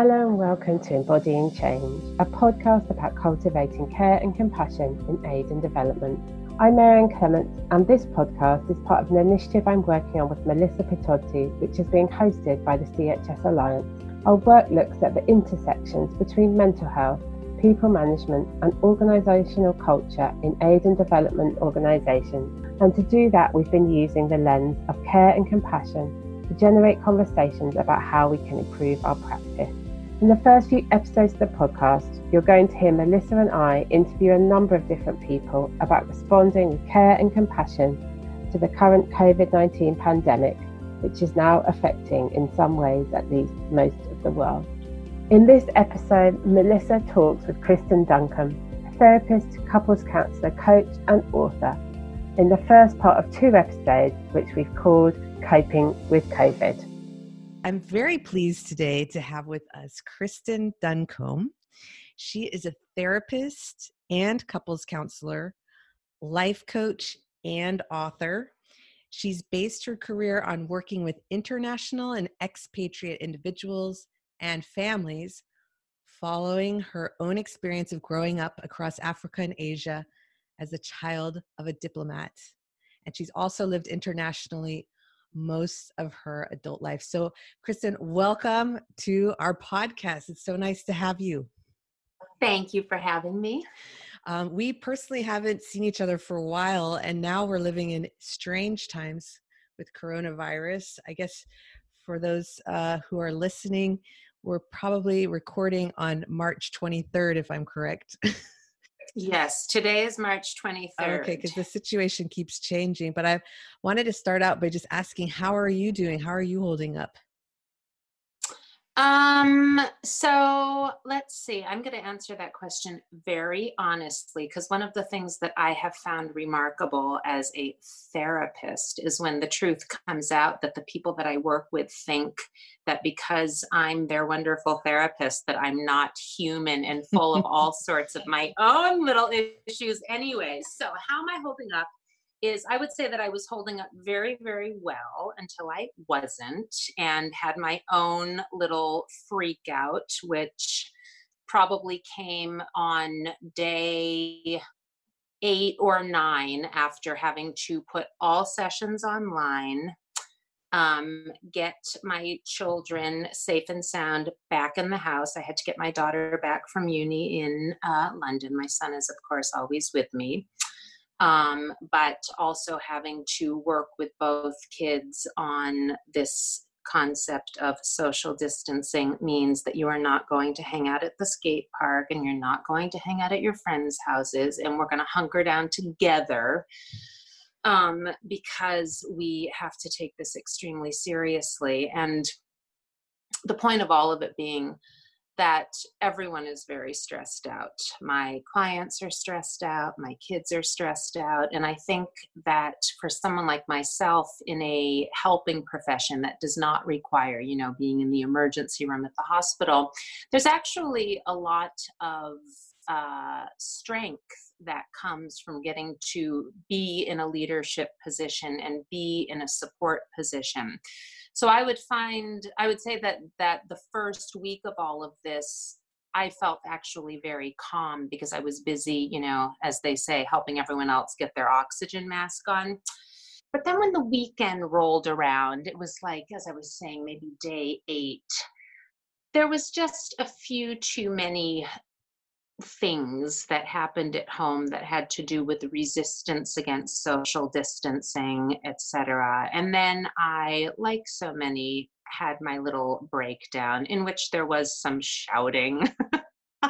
Hello and welcome to Embodying Change, a podcast about cultivating care and compassion in aid and development. I'm Marianne Clements, and this podcast is part of an initiative I'm working on with Melissa Pitotti, which is being hosted by the CHS Alliance. Our work looks at the intersections between mental health, people management, and organisational culture in aid and development organisations. And to do that, we've been using the lens of care and compassion to generate conversations about how we can improve our practice. In the first few episodes of the podcast, you're going to hear Melissa and I interview a number of different people about responding with care and compassion to the current COVID 19 pandemic, which is now affecting, in some ways at least, most of the world. In this episode, Melissa talks with Kristen a therapist, couples counsellor, coach, and author, in the first part of two episodes, which we've called coping with COVID. I'm very pleased today to have with us Kristen Duncombe. She is a therapist and couples counselor, life coach, and author. She's based her career on working with international and expatriate individuals and families following her own experience of growing up across Africa and Asia as a child of a diplomat. And she's also lived internationally most of her adult life. So, Kristen, welcome to our podcast. It's so nice to have you. Thank you for having me. Um, we personally haven't seen each other for a while, and now we're living in strange times with coronavirus. I guess for those uh, who are listening, we're probably recording on March 23rd, if I'm correct. Yes, today is March 23rd. Okay, because the situation keeps changing. But I wanted to start out by just asking, how are you doing? How are you holding up? Um, so let's see. I'm going to answer that question very honestly because one of the things that I have found remarkable as a therapist is when the truth comes out that the people that I work with think that because I'm their wonderful therapist that I'm not human and full of all sorts of my own little issues anyway. So how am I holding up? Is I would say that I was holding up very, very well until I wasn't and had my own little freak out, which probably came on day eight or nine after having to put all sessions online, um, get my children safe and sound back in the house. I had to get my daughter back from uni in uh, London. My son is, of course, always with me um, but also having to work with both kids on this concept of social distancing means that you are not going to hang out at the skate park and you're not going to hang out at your friends' houses and we're going to hunker down together um, because we have to take this extremely seriously. And the point of all of it being that everyone is very stressed out. My clients are stressed out, my kids are stressed out. And I think that for someone like myself in a helping profession that does not require, you know, being in the emergency room at the hospital, there's actually a lot of uh, strength that comes from getting to be in a leadership position and be in a support position so i would find i would say that that the first week of all of this i felt actually very calm because i was busy you know as they say helping everyone else get their oxygen mask on. But then when the weekend rolled around it was like as i was saying maybe day 8 there was just a few too many things that happened at home that had to do with resistance against social distancing, etc. And then I, like so many, had my little breakdown in which there was some shouting,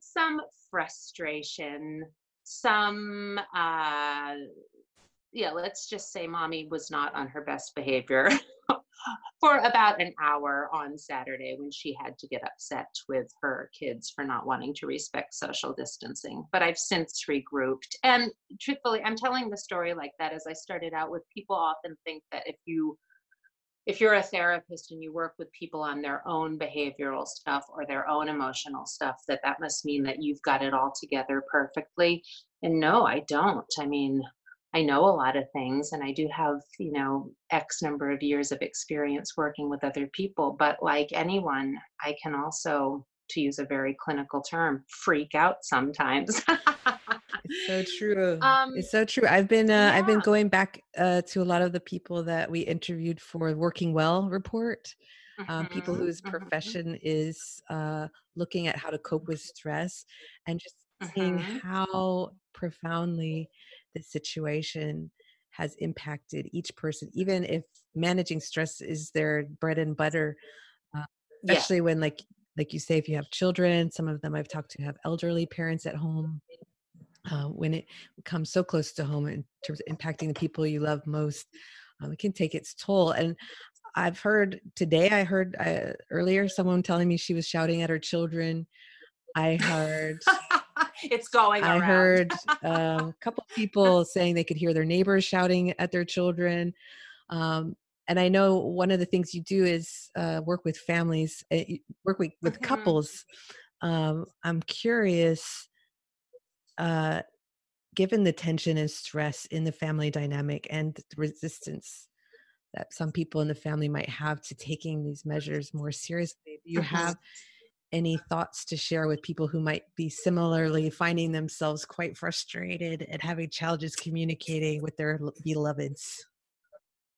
some frustration, some uh yeah, let's just say mommy was not on her best behavior. for about an hour on Saturday when she had to get upset with her kids for not wanting to respect social distancing. But I've since regrouped. And truthfully, I'm telling the story like that as I started out with people often think that if you if you're a therapist and you work with people on their own behavioral stuff or their own emotional stuff that that must mean that you've got it all together perfectly and no i don't i mean I know a lot of things and I do have, you know, X number of years of experience working with other people. But like anyone, I can also, to use a very clinical term, freak out sometimes. it's so true. Um, it's so true. I've been uh, yeah. I've been going back uh, to a lot of the people that we interviewed for Working Well report. Um, people mm-hmm, whose mm-hmm. profession is uh, looking at how to cope with stress and just seeing mm-hmm. how profoundly the situation has impacted each person, even if managing stress is their bread and butter. Uh, especially yeah. when, like, like you say, if you have children, some of them I've talked to have elderly parents at home. Uh, when it comes so close to home in terms of impacting the people you love most, um, it can take its toll. And I've heard today, I heard uh, earlier someone telling me she was shouting at her children. I heard it's going. I heard uh, a couple people saying they could hear their neighbors shouting at their children. Um, and I know one of the things you do is uh, work with families, uh, work with, with mm-hmm. couples. Um, I'm curious, uh, given the tension and stress in the family dynamic and the resistance that some people in the family might have to taking these measures more seriously, do you mm-hmm. have any thoughts to share with people who might be similarly finding themselves quite frustrated and having challenges communicating with their beloveds?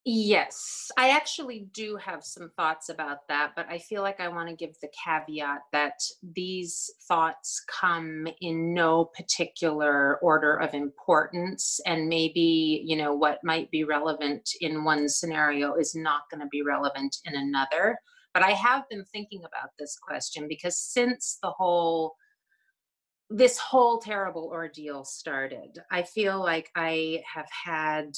Yes, I actually do have some thoughts about that, but I feel like I want to give the caveat that these thoughts come in no particular order of importance. And maybe, you know, what might be relevant in one scenario is not going to be relevant in another. But I have been thinking about this question because since the whole this whole terrible ordeal started, I feel like I have had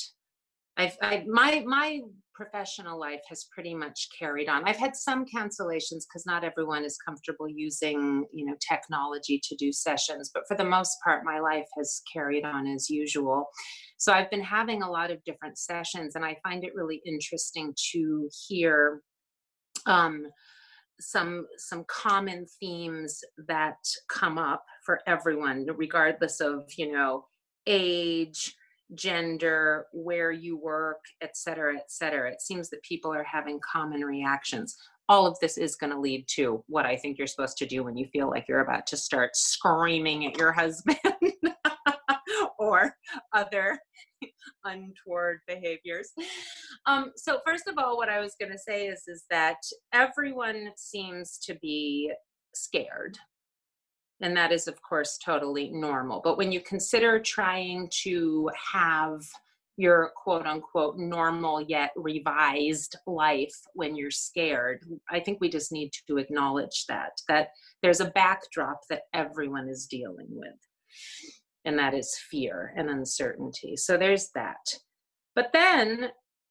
I've I, my my professional life has pretty much carried on. I've had some cancellations because not everyone is comfortable using you know technology to do sessions, but for the most part, my life has carried on as usual. So I've been having a lot of different sessions, and I find it really interesting to hear um, some some common themes that come up for everyone regardless of you know age gender where you work et cetera et cetera. It seems that people are having common reactions. All of this is going to lead to what i think you're supposed to do when you feel like you're about to start screaming at your husband or other untoward behaviors. Um, so first of all, what I was going to say is is that everyone seems to be scared. And that is, of course, totally normal. But when you consider trying to have your quote unquote normal yet revised life when you're scared, I think we just need to acknowledge that, that there's a backdrop that everyone is dealing with and that is fear and uncertainty. So there's that. But then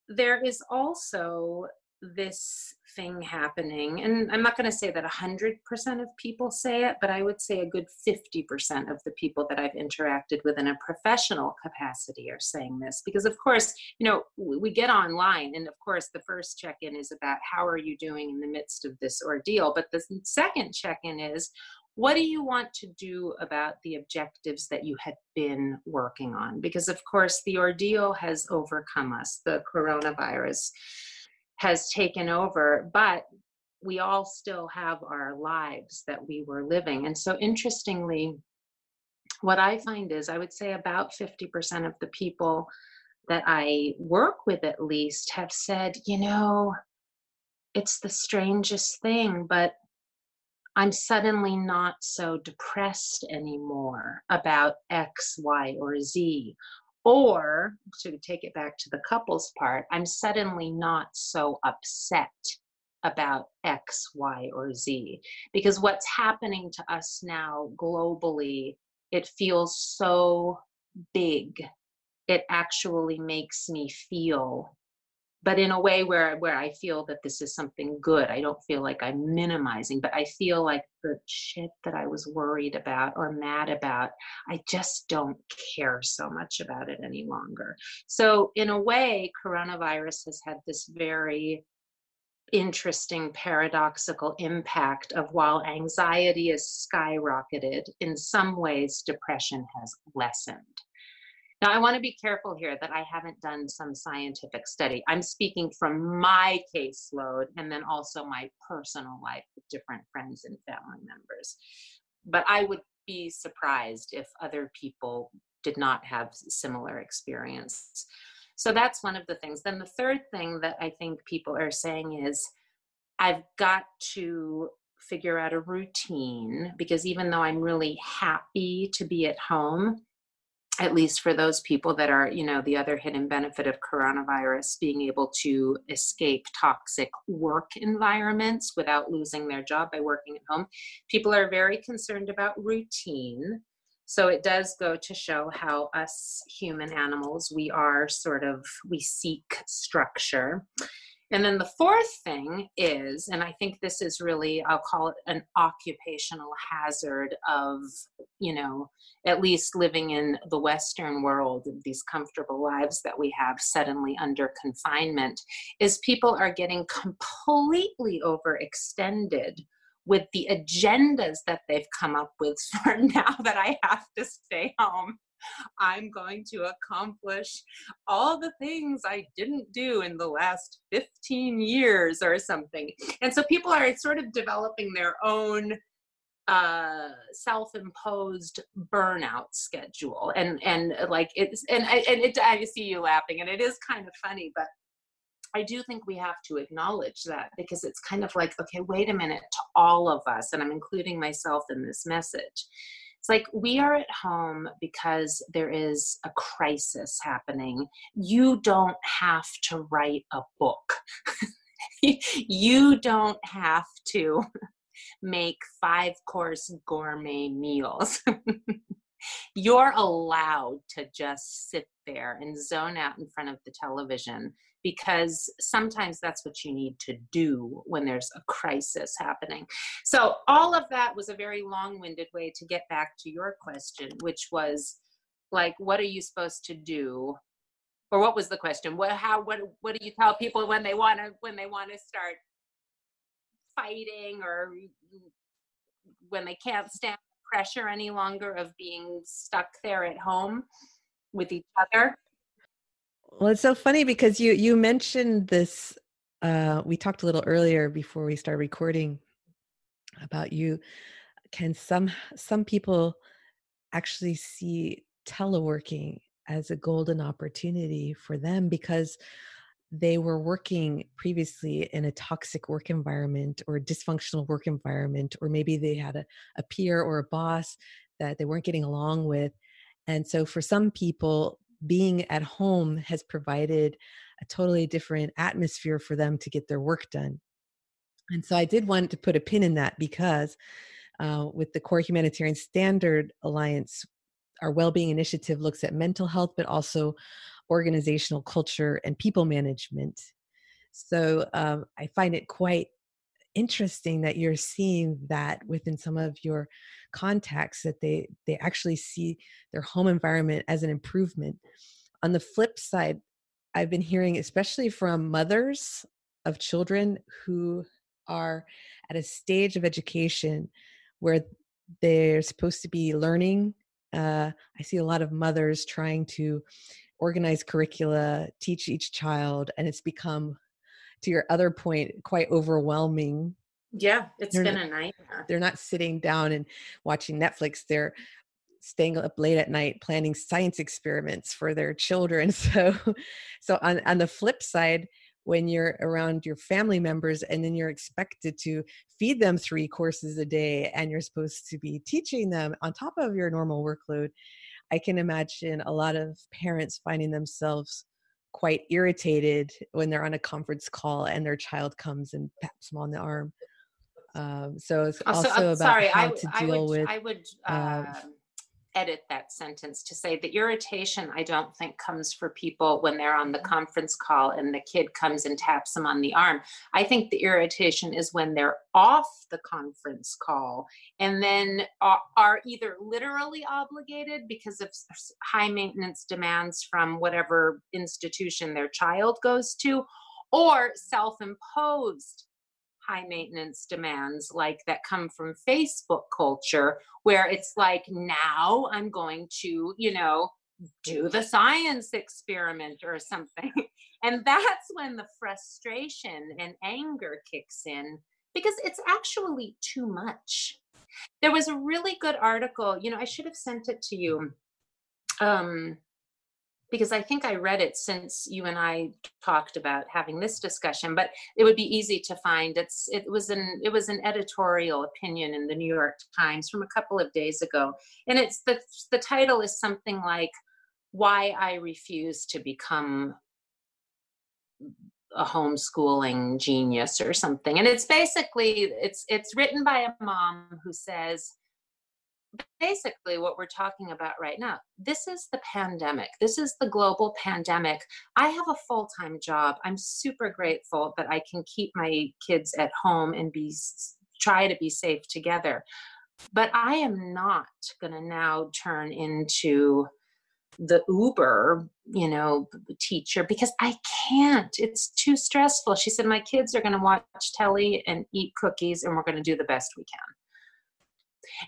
there is also this thing happening, and I'm not going to say that 100% of people say it, but I would say a good 50% of the people that I've interacted with in a professional capacity are saying this. Because, of course, you know, we get online, and of course, the first check in is about how are you doing in the midst of this ordeal. But the second check in is what do you want to do about the objectives that you had been working on? Because, of course, the ordeal has overcome us, the coronavirus has taken over, but we all still have our lives that we were living. And so, interestingly, what I find is I would say about 50% of the people that I work with, at least, have said, you know, it's the strangest thing, but I'm suddenly not so depressed anymore about X, Y, or Z. Or to take it back to the couples part, I'm suddenly not so upset about X, Y, or Z. Because what's happening to us now globally, it feels so big. It actually makes me feel but in a way where where I feel that this is something good. I don't feel like I'm minimizing, but I feel like the shit that I was worried about or mad about, I just don't care so much about it any longer. So in a way, coronavirus has had this very interesting paradoxical impact of while anxiety is skyrocketed, in some ways depression has lessened. Now, I want to be careful here that I haven't done some scientific study. I'm speaking from my caseload and then also my personal life with different friends and family members. But I would be surprised if other people did not have similar experience. So that's one of the things. Then the third thing that I think people are saying is I've got to figure out a routine because even though I'm really happy to be at home, at least for those people that are, you know, the other hidden benefit of coronavirus, being able to escape toxic work environments without losing their job by working at home. People are very concerned about routine. So it does go to show how us human animals, we are sort of, we seek structure. And then the fourth thing is, and I think this is really, I'll call it an occupational hazard of, you know, at least living in the Western world, these comfortable lives that we have suddenly under confinement, is people are getting completely overextended with the agendas that they've come up with for now that I have to stay home. I'm going to accomplish all the things I didn't do in the last 15 years or something. And so people are sort of developing their own uh self-imposed burnout schedule and and like it's and I, and it I see you laughing and it is kind of funny but I do think we have to acknowledge that because it's kind of like, okay, wait a minute to all of us, and I'm including myself in this message. It's like we are at home because there is a crisis happening. You don't have to write a book. you don't have to make five course gourmet meals. You're allowed to just sit there and zone out in front of the television because sometimes that's what you need to do when there's a crisis happening. So, all of that was a very long winded way to get back to your question, which was like, what are you supposed to do? Or what was the question? What, how, what, what do you tell people when they want to, when they want to start fighting or when they can't stand pressure any longer of being stuck there at home with each other? Well, it's so funny because you you mentioned this. Uh, we talked a little earlier before we start recording about you. Can some some people actually see teleworking as a golden opportunity for them because they were working previously in a toxic work environment or a dysfunctional work environment, or maybe they had a, a peer or a boss that they weren't getting along with. And so for some people, being at home has provided a totally different atmosphere for them to get their work done. And so I did want to put a pin in that because uh, with the Core Humanitarian Standard Alliance, our well-being initiative looks at mental health, but also organizational culture and people management. So um, I find it quite interesting that you're seeing that within some of your contacts that they they actually see their home environment as an improvement. On the flip side i've been hearing especially from mothers of children who are at a stage of education where they're supposed to be learning uh, i see a lot of mothers trying to organize curricula teach each child and it's become to your other point quite overwhelming. Yeah it's they're been a nightmare. they're not sitting down and watching netflix they're staying up late at night planning science experiments for their children so so on, on the flip side when you're around your family members and then you're expected to feed them three courses a day and you're supposed to be teaching them on top of your normal workload i can imagine a lot of parents finding themselves quite irritated when they're on a conference call and their child comes and pats them on the arm. Um, so it's also, also about sorry, how I, to deal I would, with. I would uh, um, edit that sentence to say the irritation I don't think comes for people when they're on the conference call and the kid comes and taps them on the arm. I think the irritation is when they're off the conference call and then are, are either literally obligated because of high maintenance demands from whatever institution their child goes to or self-imposed high maintenance demands like that come from Facebook culture where it's like now I'm going to, you know, do the science experiment or something. and that's when the frustration and anger kicks in because it's actually too much. There was a really good article, you know, I should have sent it to you. Um, because I think I read it since you and I talked about having this discussion, but it would be easy to find. It's it was an it was an editorial opinion in the New York Times from a couple of days ago, and it's the the title is something like "Why I Refuse to Become a homeschooling genius" or something, and it's basically it's it's written by a mom who says basically what we're talking about right now. This is the pandemic. This is the global pandemic. I have a full time job. I'm super grateful that I can keep my kids at home and be try to be safe together. But I am not going to now turn into the Uber, you know, teacher because I can't. It's too stressful. She said, My kids are going to watch telly and eat cookies, and we're going to do the best we can.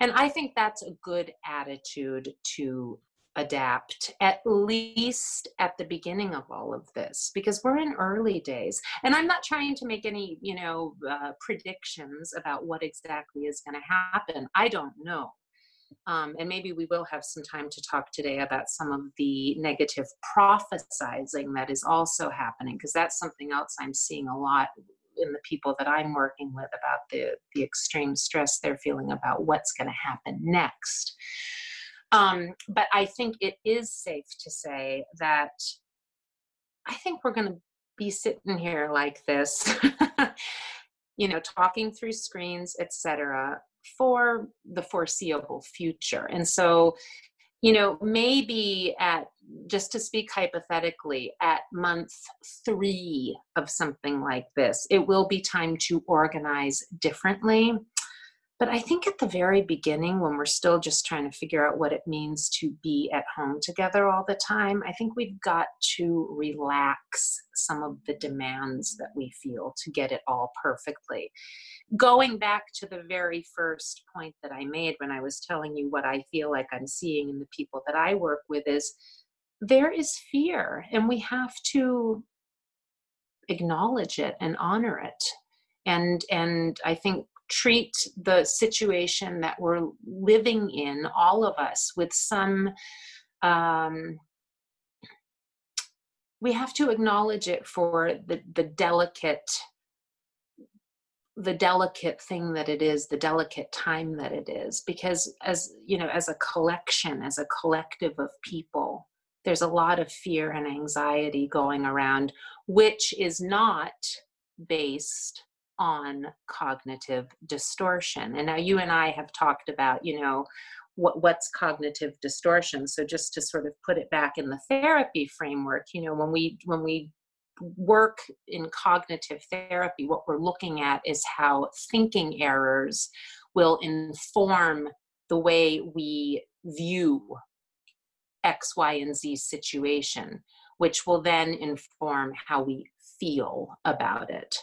And I think that's a good attitude to adapt, at least at the beginning of all of this, because we're in early days. And I'm not trying to make any, you know, uh, predictions about what exactly is going to happen. I don't know. Um, and maybe we will have some time to talk today about some of the negative prophesizing that is also happening, because that's something else I'm seeing a lot in the people that I'm working with about the the extreme stress they're feeling about what's going to happen next. Um, but I think it is safe to say that I think we're going to be sitting here like this, you know, talking through screens, etc., for the foreseeable future. And so, you know, maybe at just to speak hypothetically, at month three of something like this, it will be time to organize differently. But I think at the very beginning, when we're still just trying to figure out what it means to be at home together all the time, I think we've got to relax some of the demands that we feel to get it all perfectly going back to the very first point that I made when I was telling you what I feel like I'm seeing in the people that I work with is there is fear, and we have to acknowledge it and honor it. And and I think treat the situation that we're living in, all of us, with some um, we have to acknowledge it for the, the delicate the delicate thing that it is the delicate time that it is. Because as you know as a collection as a collective of people there's a lot of fear and anxiety going around which is not based on cognitive distortion. And now you and i have talked about you know what, what's cognitive distortion. So just to sort of put it back in the therapy framework you know when we when we work in cognitive therapy, what we're looking at is how thinking errors will inform the way we view X, Y, and Z situation, which will then inform how we feel about it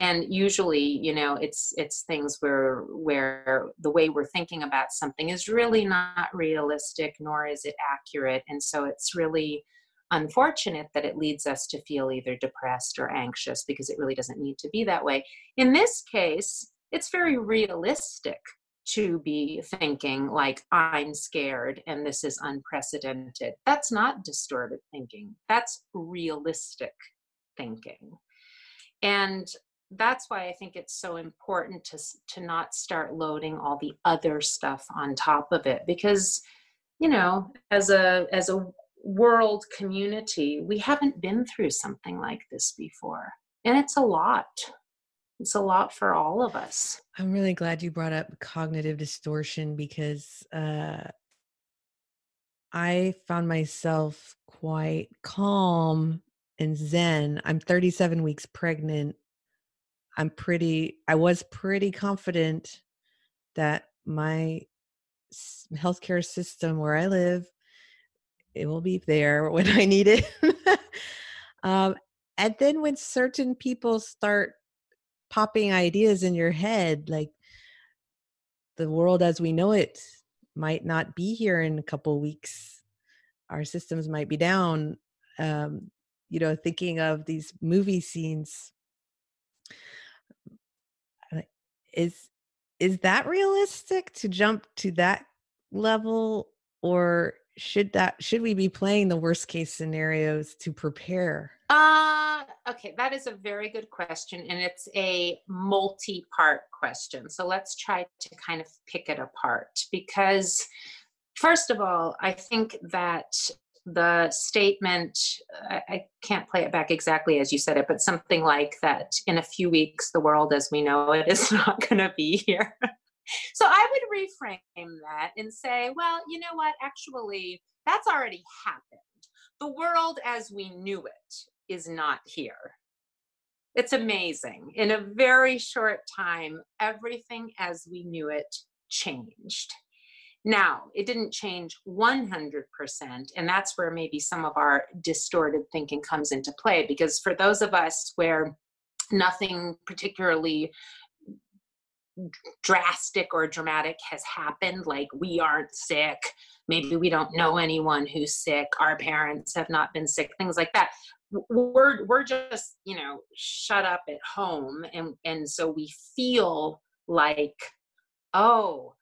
and usually you know it's it's things where where the way we're thinking about something is really not realistic nor is it accurate. And so it's really unfortunate that it leads us to feel either depressed or anxious because it really doesn't need to be that way. In this case, it's very realistic to be thinking like i'm scared and this is unprecedented. That's not distorted thinking. That's realistic thinking and that's why i think it's so important to to not start loading all the other stuff on top of it because you know as a as a world community, we haven't been through something like this before. And it's a lot. It's a lot for all of us. I'm really glad you brought up cognitive distortion because uh, I found myself quite calm and zen. I'm 37 weeks pregnant. I'm pretty, I was pretty confident that my healthcare system where I live it will be there when I need it. um, and then when certain people start popping ideas in your head, like the world as we know it might not be here in a couple weeks. our systems might be down um, you know thinking of these movie scenes. Is is that realistic to jump to that level or should that should we be playing the worst case scenarios to prepare? Uh okay that is a very good question and it's a multi-part question so let's try to kind of pick it apart because first of all i think that the statement I, I, can't play it back exactly as you said it but something like that in a few weeks the world as we know it is not going to be here. So i would reframe that and say well you know what? Actually that's already happened. The world as we knew it is not here. It's amazing. In a very short time everything as we knew it changed now, it didn't change 100%, and that's where maybe some of our distorted thinking comes into play. Because for those of us where nothing particularly drastic or dramatic has happened, like we aren't sick, maybe we don't know anyone who's sick, our parents have not been sick, things like that. We're we're just you know shut up at home, and and so we feel like oh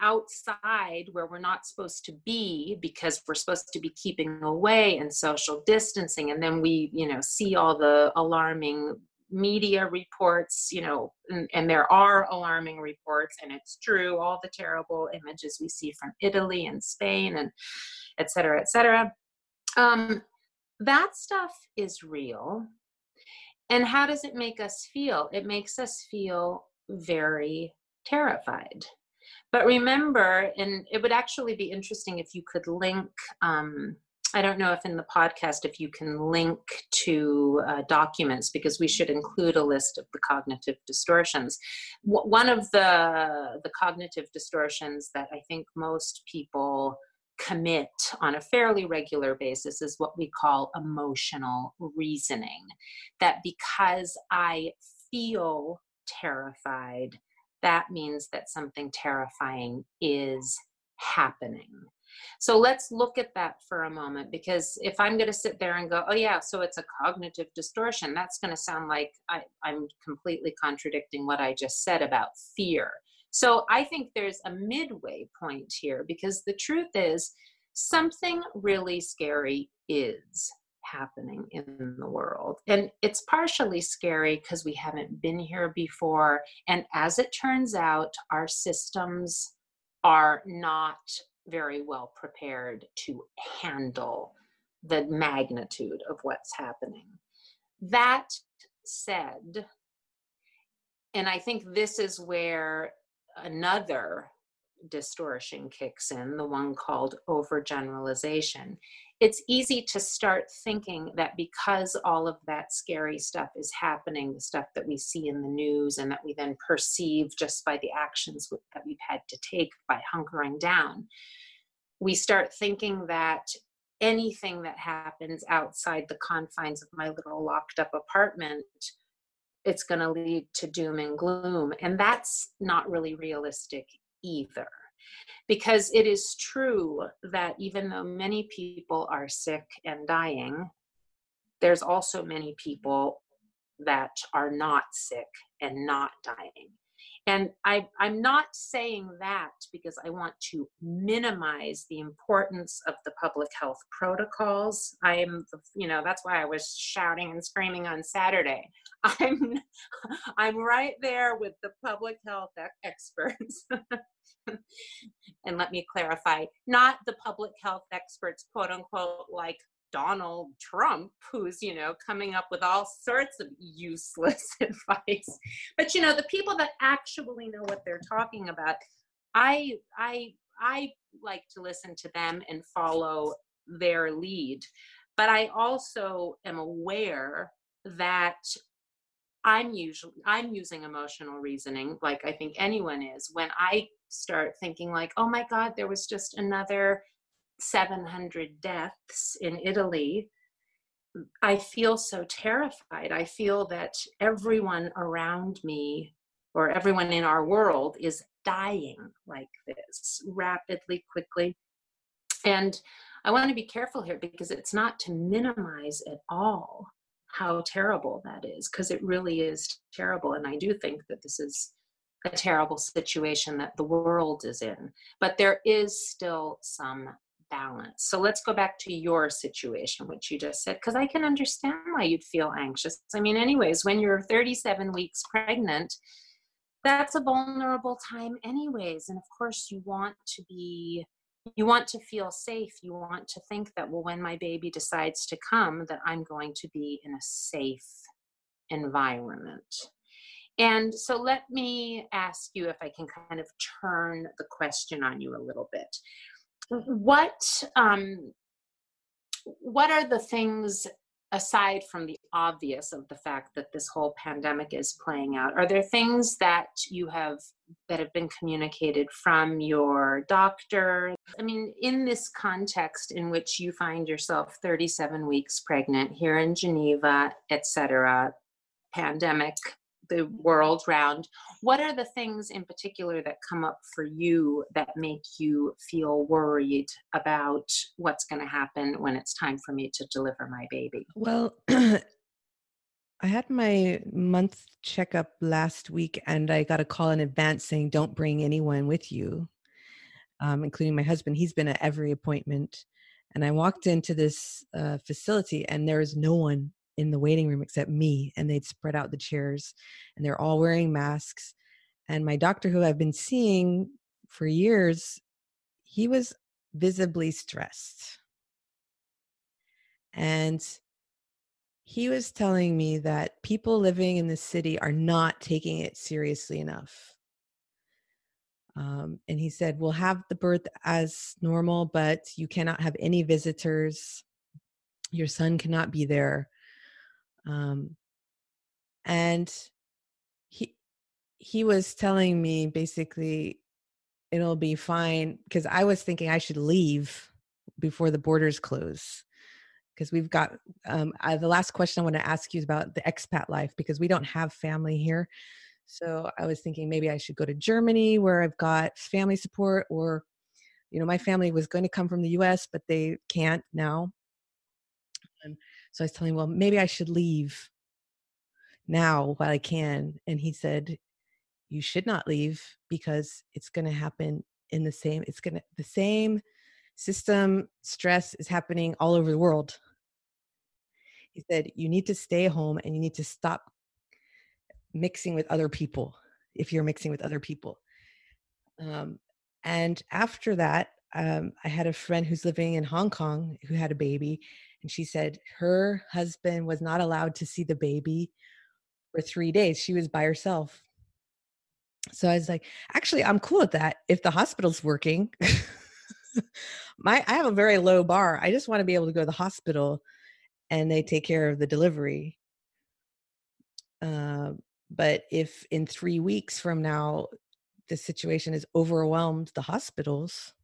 outside where we're not supposed to be because we're supposed to be keeping away and social distancing. And then we you know see all the alarming media reports you know and, and, there are alarming reports and it's true all the terrible images we see from italy and spain and et cetera et cetera. Um, that stuff is real. And how does it make us feel? It makes us feel very terrified but remember, and it would actually be interesting if you could link. Um, I don't know if in the podcast if you can link to uh, documents because we should include a list of the cognitive distortions. W- one of the the cognitive distortions that I think most people commit on a fairly regular basis is what we call emotional reasoning. That because I feel terrified, that means that something terrifying is happening. So let's look at that for a moment because if I'm going to sit there and go, oh, yeah, so it's a cognitive distortion, that's going to sound like I, am completely contradicting what I just said about fear. So I think there's a midway point here because the truth is something really scary is happening in the world. And it's partially scary because we haven't been here before. And as it turns out, our systems are not very well prepared to handle the magnitude of what's happening. That said, and I think this is where another distortion kicks in, the one called overgeneralization it's easy to start thinking that because all of that scary stuff is happening, the stuff that we see in the news and that we then perceive just by the actions that we've had to take by hunkering down, we start thinking that anything that happens outside the confines of my little locked up apartment it's going to lead to doom and gloom. And that's not really realistic either because it is true that even though many people are sick and dying, there's also many people that are not sick and not dying. And I, I'm not saying that because I want to minimize the importance of the public health protocols. I am, you know, that's why I was shouting and screaming on Saturday. I'm, I'm right there with the public health experts. and let me clarify, not the public health experts, quote unquote, like Donald Trump, who's, you know, coming up with all sorts of useless advice. But, you know, the people that actually know what they're talking about, I, I, I like to listen to them and follow their lead. But I also am aware that I'm usually I'm using emotional reasoning like I think anyone is when I start thinking like oh my god there was just another 700 deaths in Italy, I feel so terrified. I feel that everyone around me or everyone in our world is dying like this rapidly, quickly. And I want to be careful here because it's not to minimize at all how terrible that is, because it really is terrible. And I do think that this is a terrible situation that the world is in. But there is still some balance. So let's go back to your situation, which you just said, because I can understand why you'd feel anxious. I mean, anyways, when you're 37 weeks pregnant, that's a vulnerable time, anyways. And of course, you want to be. You want to feel safe. You want to think that, well, when my baby decides to come, that I'm going to be in a safe environment. And so let me ask you if I can kind of turn the question on you a little bit what um, what are the things aside from the obvious of the fact that this whole pandemic is playing out are there things that you have that have been communicated from your doctor? I mean in this context in which you find yourself 37 weeks pregnant here in geneva etc pandemic the world round what are the things in particular that come up for you that make you feel worried about what's going to happen when it's time for me to deliver my baby? Well i had my month checkup last week and i got a call in advance saying don't bring anyone with you um, including my husband. He's been at every appointment. And i walked into this uh, facility and there is no one in the waiting room except me and they'd spread out the chairs and they're all wearing masks and my doctor who i've been seeing for years he was visibly stressed. And he was telling me that people living in the city are not taking it seriously enough. Um, and he said we'll have the birth as normal but you cannot have any visitors. Your son cannot be there um, and he he was telling me basically it'll be fine because I was thinking I should leave before the borders close because we've got um, I, the last question I want to ask you is about the expat life because we don't have family here. So I was thinking maybe I should go to Germany where I've got family support, or you know, my family was going to come from the U.S. but they can't now. So I was telling him, well, maybe I should leave now while I can. And he said, you should not leave because it's going to happen in the same, it's going to, the same system stress is happening all over the world. He said, you need to stay home and you need to stop mixing with other people if you're mixing with other people. Um, and after that, um, I had a friend who's living in Hong Kong who had a baby, and she said her husband was not allowed to see the baby for three days. She was by herself. So I was like, actually, I'm cool with that if the hospital's working. My I have a very low bar. I just want to be able to go to the hospital and they take care of the delivery. Uh, but if in three weeks from now the situation is overwhelmed the hospitals,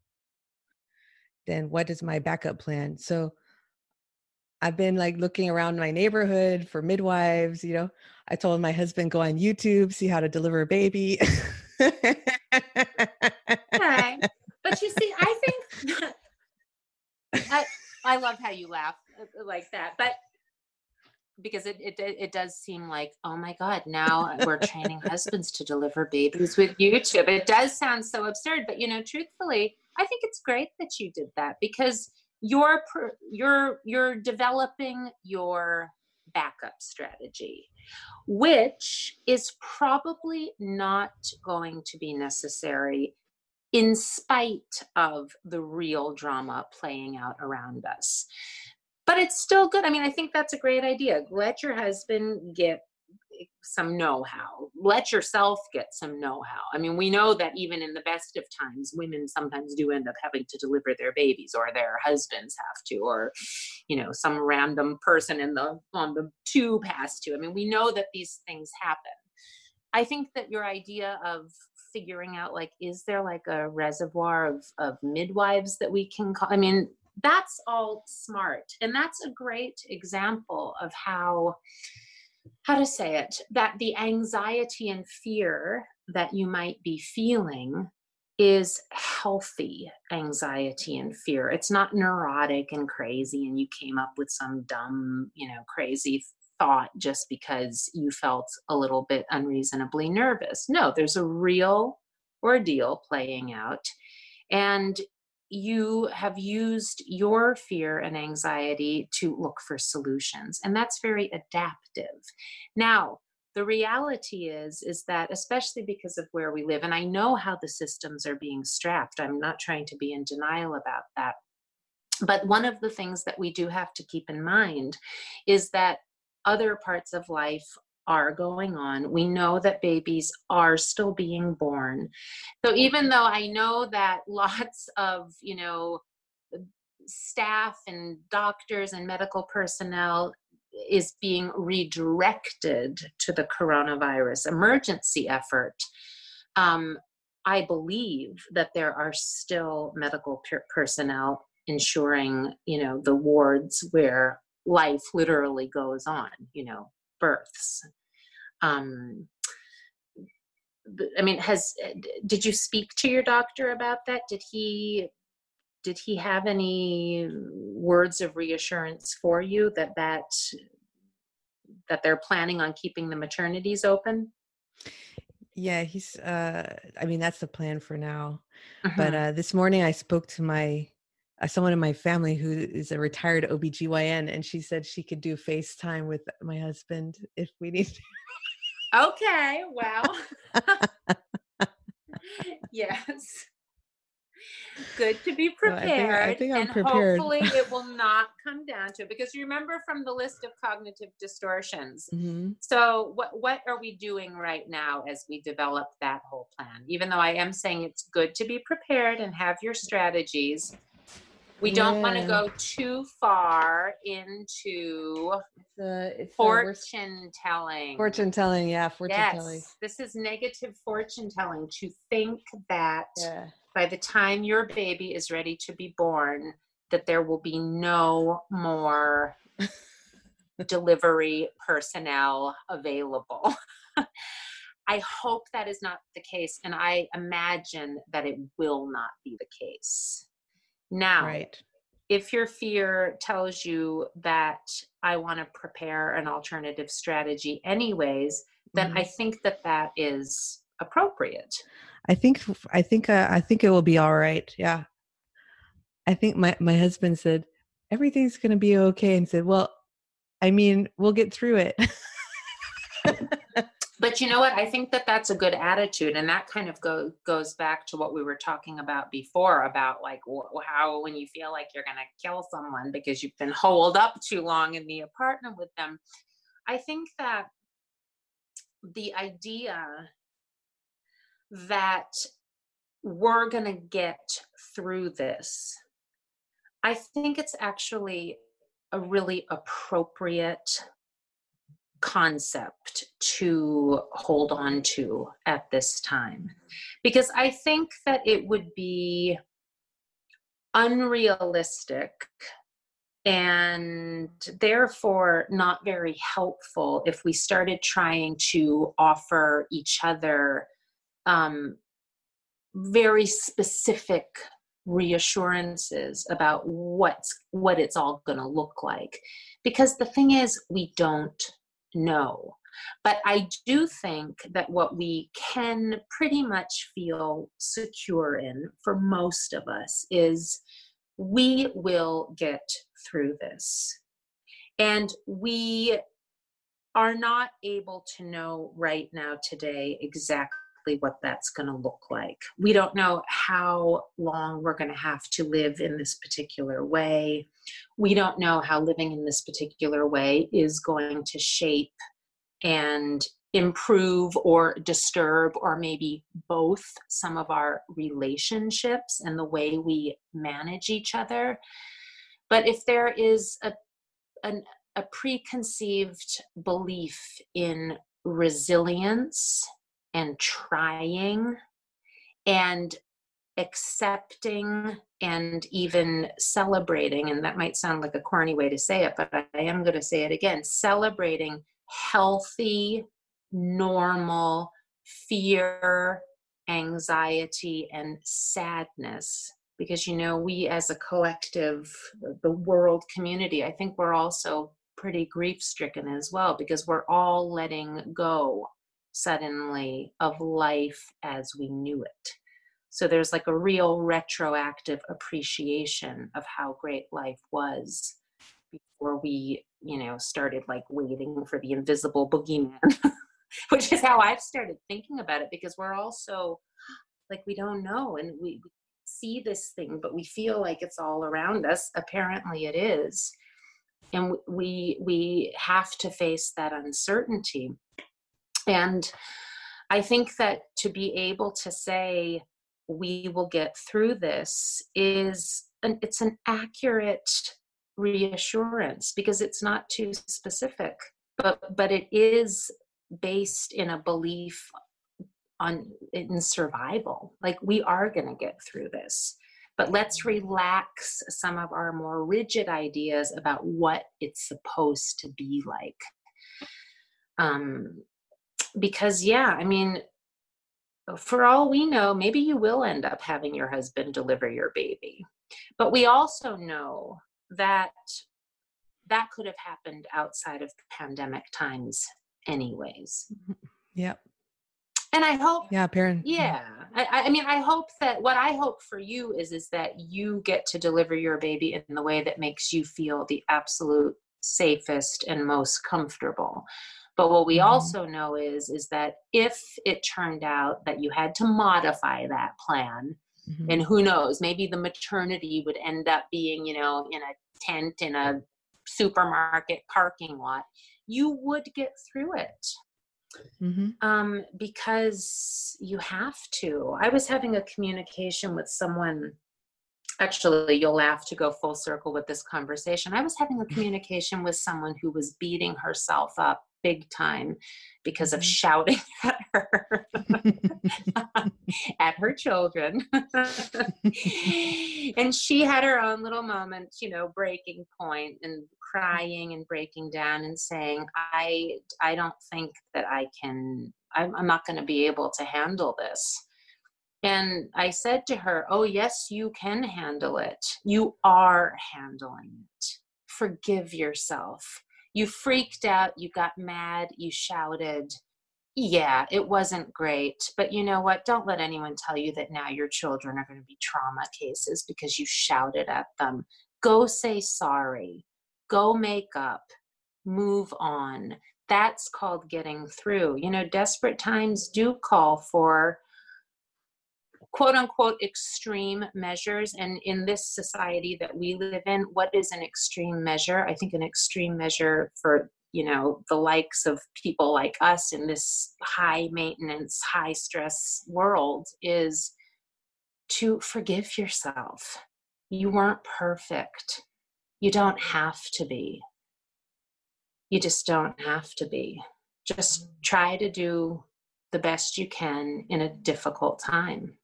then what is my backup plan? So I've been like looking around my neighborhood for midwives. You know, I told my husband go on YouTube, see how to deliver a baby. okay. But you see, I think I I love how you laugh uh, like that, but because it, it it does seem like oh my god now we're training husbands to deliver babies with YouTube. It does sound so absurd, but you know, truthfully, I think it's great that you did that because you're you're you're developing your backup strategy which is probably not going to be necessary in spite of the real drama playing out around us. But it's still good. I mean i think that's a great idea. Let your husband get some know-how. Let yourself get some know-how. I mean we know that even in the best of times women sometimes do end up having to deliver their babies or their husbands have to or you know some random person in the on the tube has to. I mean we know that these things happen. I think that your idea of figuring out like is there like a reservoir of of midwives that we can call i mean that's all smart. And that's a great example of how how to say it that the anxiety and fear that you might be feeling is healthy anxiety and fear. It's not neurotic and crazy, and you came up with some dumb, you know, crazy thought just because you felt a little bit unreasonably nervous. No, there's a real ordeal playing out. And you have used your fear and anxiety to look for solutions. And that's very adaptive. Now, the reality is is that especially because of where we live and i know how the systems are being strapped i'm not trying to be in denial about that but one of the things that we do have to keep in mind is that other parts of life are going on. We know that babies are still being born. So even though I know that lots of, you know, staff and doctors and medical personnel is being redirected to the coronavirus emergency effort, um, I believe that there are still medical per- personnel ensuring, you know, the wards where life literally goes on, you know, births. Um, I mean, has did you speak to your doctor about that? Did he did he have any words of reassurance for you that that that they're planning on keeping the maternities open? Yeah, he's uh I mean that's the plan for now. Mm-hmm. But uh this morning I spoke to my someone in my family who is a retired OBGYN and she said she could do FaceTime with my husband if we need to. Okay, well. yes. Good to be prepared. I think, I think I'm and prepared. hopefully it will not come down to it because you remember from the list of cognitive distortions. Mm-hmm. So what what are we doing right now as we develop that whole plan? Even though I am saying it's good to be prepared and have your strategies, we don't yeah. want to go too far into it's fortune telling. Fortune telling, yeah, fortune yes. telling. This is negative fortune telling to think that yeah. by the time your baby is ready to be born, that there will be no more delivery personnel available. I hope that is not the case, and I imagine that it will not be the case. Now, right. if your fear tells you that I want to prepare an alternative strategy anyways, then mm-hmm. I think that that is appropriate. I think I think uh, I think it will be all right. Yeah. I think my my husband said everything's going to be okay and said, "Well, I mean, we'll get through it." but you know what? I think that that's a good attitude and that kind of go, goes back to what we were talking about before about like how when you feel like you're going to kill someone because you've been holed up too long in the apartment with them i think that the idea that we're going to get through this i think it's actually a really appropriate concept to hold on to at this time. Because I think that it would be unrealistic and therefore not very helpful if we started trying to offer each other um, very specific reassurances about what's what it's all going to look like because the thing is we don't no. But I do think that what we can pretty much feel secure in for most of us is we will get through this. And we are not able to know right now, today, exactly what that's going to look like. We don't know how long we're going to have to live in this particular way. We don't know how living in this particular way is going to shape and improve or disturb or maybe both some of our relationships and the way we manage each other but if there is a an, a preconceived belief in resilience and trying and accepting and even celebrating and that might sound like a corny way to say it but i am going to say it again celebrating healthy normal fear anxiety and sadness. Because you know we as a collective the world community i think we're also pretty grief stricken as well because we're all letting go suddenly of life as we knew it. So there's like a real retroactive appreciation of how great life was before we you know started like waiting for the invisible boogeyman which is how i've started thinking about it because we're all so like we don't know and we see this thing but we feel like it's all around us. Apparently it is. And we we have to face that uncertainty and i think that to be able to say we will get through this is an, it's an accurate reassurance because it's not too specific but but it is based in a belief on in survival. Like we are going to get through this but let's relax some of our more rigid ideas about what it's supposed to be like. Um because yeah i mean for all we know maybe you will end up having your husband deliver your baby. But we also know that that could have happened outside of pandemic times anyways. Yep. And i hope yeah parent yeah. I, I mean i hope that what i hope for you is is that you get to deliver your baby in the way that makes you feel the absolute safest and most comfortable but what we mm-hmm. also know is is that if it turned out that you had to modify that plan mm-hmm. and who knows maybe the maternity would end up being you know in a tent in a supermarket parking lot you would get through it mm-hmm. um, because you have to i was having a communication with someone actually you'll laugh to go full circle with this conversation. I was having a communication with someone who was beating herself up big time because of mm-hmm. shouting at her at her children. And she had her own little moment you know breaking point and crying and breaking down and saying i i don't think that i can i'm, I'm not going to be able to handle this and i said to her oh yes you can handle it you are handling it forgive yourself you freaked out, you got mad, you shouted. Yeah, it wasn't great. But you know what? Don't let anyone tell you that now your children are going to be trauma cases because you shouted at them. Go say sorry. Go make up. Move on. That's called getting through. You know, desperate times do call for quote unquote extreme measures. And in this society that we live in, what is an extreme measure? I think an extreme measure for you know the likes of people like us in this high maintenance high stress world is to forgive yourself. You weren't perfect. You don't have to be. You just don't have to be. Just try to do the best you can in a difficult time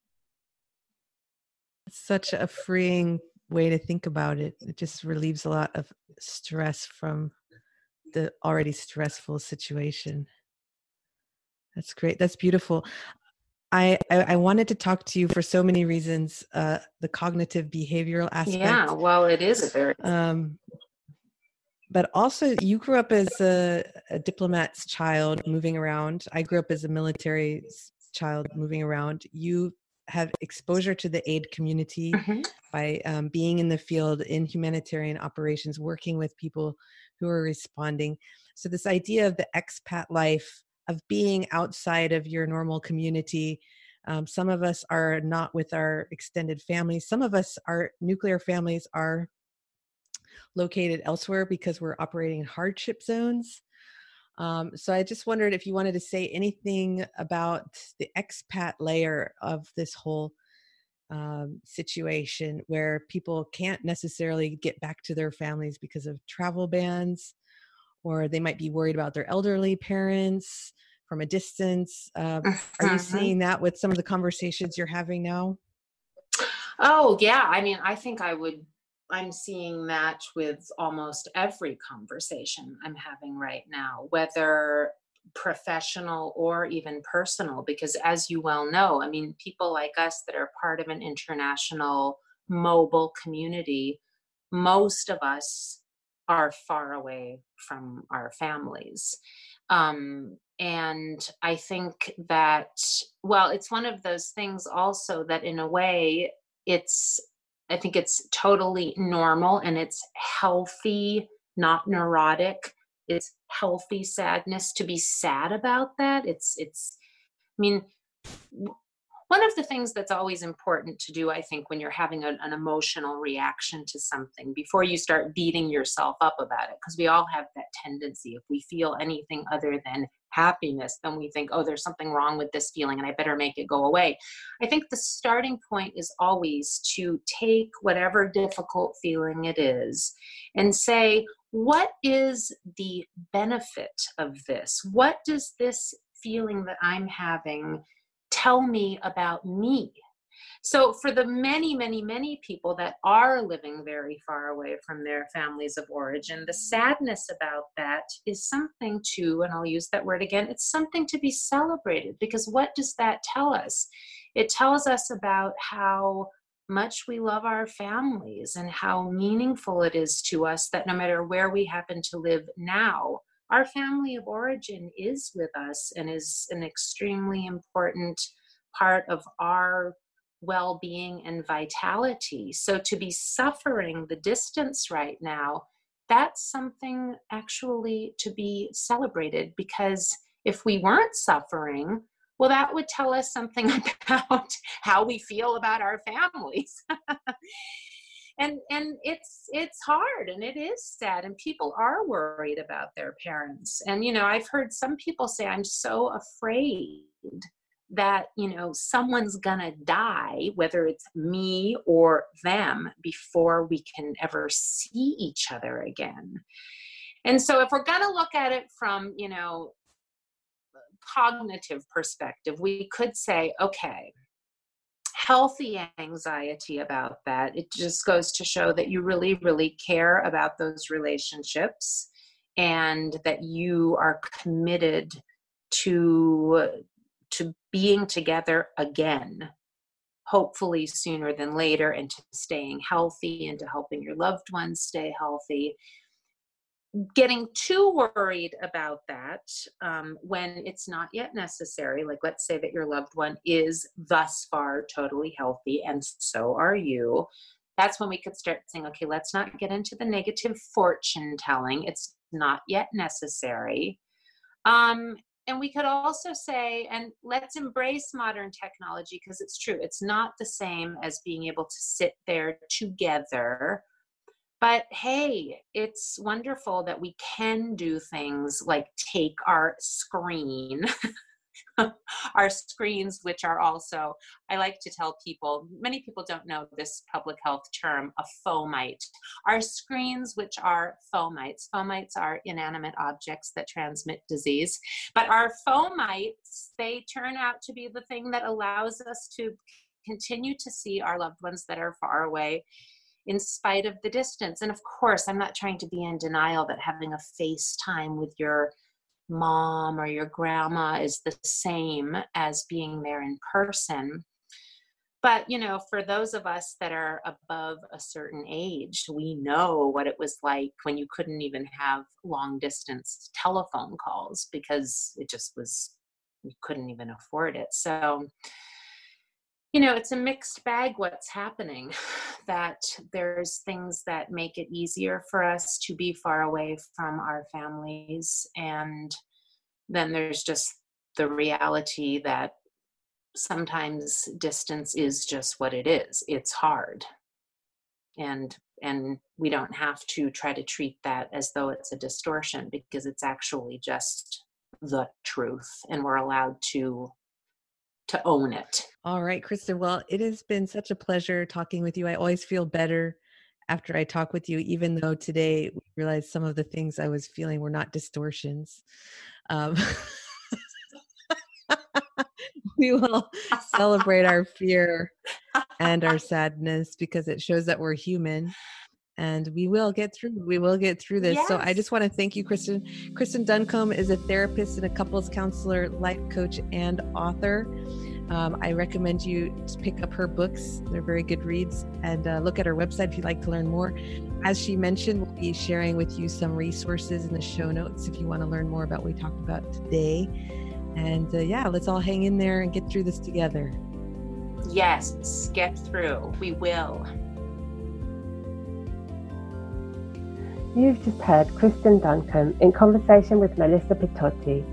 such a freeing way to think about it. It just relieves a lot of stress from the already stressful situation. That's great. That's beautiful. I, I, I wanted to talk to you for so many reasons. Uh, the cognitive behavioral aspect. Yeah, well, it is a very. Um, but also, you grew up as a, a diplomat's child, moving around. I grew up as a military child, moving around. You have exposure to the aid community mm-hmm. by um, being in the field in humanitarian operations, working with people who are responding. So, this idea of the expat life, of being outside of your normal community. Um, some of us are not with our extended families. Some of us, our nuclear families, are located elsewhere because we're operating in hardship zones. Um, so I just wondered if you wanted to say anything about the expat layer of this whole um, situation where people can't necessarily get back to their families because of travel bans, or they might be worried about their elderly parents from a distance. Uh, are you uh-huh. seeing that with some of the conversations you're having now? Oh, yeah. I mean, I think I would I'm seeing that with almost every conversation I'm having right now, whether professional or even personal because as you well know i mean people like us that are part of an international mobile community most of us are far away from our families. Um, and i think that well it's one of those things also that in a way it's i think it's totally normal and it's healthy not neurotic. It's healthy sadness to be sad about that. It's it's i mean one of the things that's always important to do i think when you're having an emotional reaction to something before you start beating yourself up about it because we all have that tendency if we feel anything other than happiness then we think oh there's something wrong with this feeling and i better make it go away i think the starting point is always to take whatever difficult feeling it is and say what is the benefit of this what does this feeling that i'm having tell me about me. So, for the many, many, many people that are living very far away from their families of origin, the sadness about that is something to, and I'll use that word again, it's something to be celebrated because what does that tell us? It tells us about how much we love our families and how meaningful it is to us that no matter where we happen to live now, our family of origin is with us and is an extremely important part of our well being and vitality. So to be suffering the distance right now, that's something actually to be celebrated because if we weren't suffering, well, that would tell us something about how we feel about our families. and and it's it's hard and it is sad and people are worried about their parents and you know i've heard some people say i'm so afraid that you know someone's gonna die whether it's me or them before we can ever see each other again and so if we're gonna look at it from you know cognitive perspective we could say okay healthy anxiety about that. It just goes to show that you really, really care about those relationships and that you are committed to to being together again hopefully sooner than later and to staying healthy and to helping your loved ones stay healthy getting too worried about that um, when it's not yet necessary, like let's say that your loved one is thus far totally healthy and so are you, that's when we could start saying, okay, let's not get into the negative fortune telling. It's not yet necessary. Um, and we could also say, and let's embrace modern technology because it's true, it's not the same as being able to sit there together but hey, it's wonderful that we can do things like take our screen. our screens, which are also, I like to tell people, many people don't know this public health term, a fomite. Our screens, which are fomites, fomites are inanimate objects that transmit disease, but our fomites, they turn out to be the thing that allows us to continue to see our loved ones that are far away in spite of the distance. And of course, I'm not trying to be in denial that having a FaceTime with your mom or your grandma is the same as being there in person. But, you know, for those of us that are above a certain age, we know what it was like when you couldn't even have long distance telephone calls because it just was, you couldn't even afford it. So, you know it's a mixed bag what's happening that there's things that make it easier for us to be far away from our families and then there's just the reality that sometimes distance is just what it is it's hard and and we don't have to try to treat that as though it's a distortion because it's actually just the truth and we're allowed to to own it. All right, Kristen. Well, it has been such a pleasure talking with you. I always feel better after I talk with you, even though today we realized some of the things I was feeling were not distortions. Um, we will celebrate our fear and our sadness because it shows that we're human and we will get through we will get through this yes. so i just want to thank you kristen kristen duncombe is a therapist and a couples counselor life coach and author um, i recommend you pick up her books. They're very good reads. And uh, look at her website if you'd like to learn more. As she mentioned we'll be sharing with you some resources in the show notes if you want to learn more about what we talked about today. And uh, yeah let's all hang in there and get through this together. Yes get through. We will. You've just heard Kristen Duncombe in conversation with Melissa Pitotti,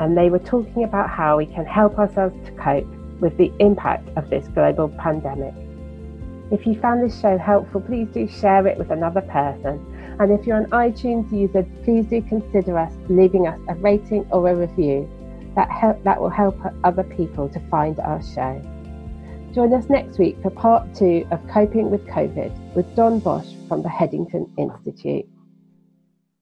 and they were talking about how we can help ourselves to cope with the impact of this global pandemic. If you found this show helpful, please do share it with another person. And if you're an iTunes user, please do consider us leaving us a rating or a review. That, help, that will help other people to find our show. Join us next week for part two of Coping with COVID with Don Bosch from the Headington Institute.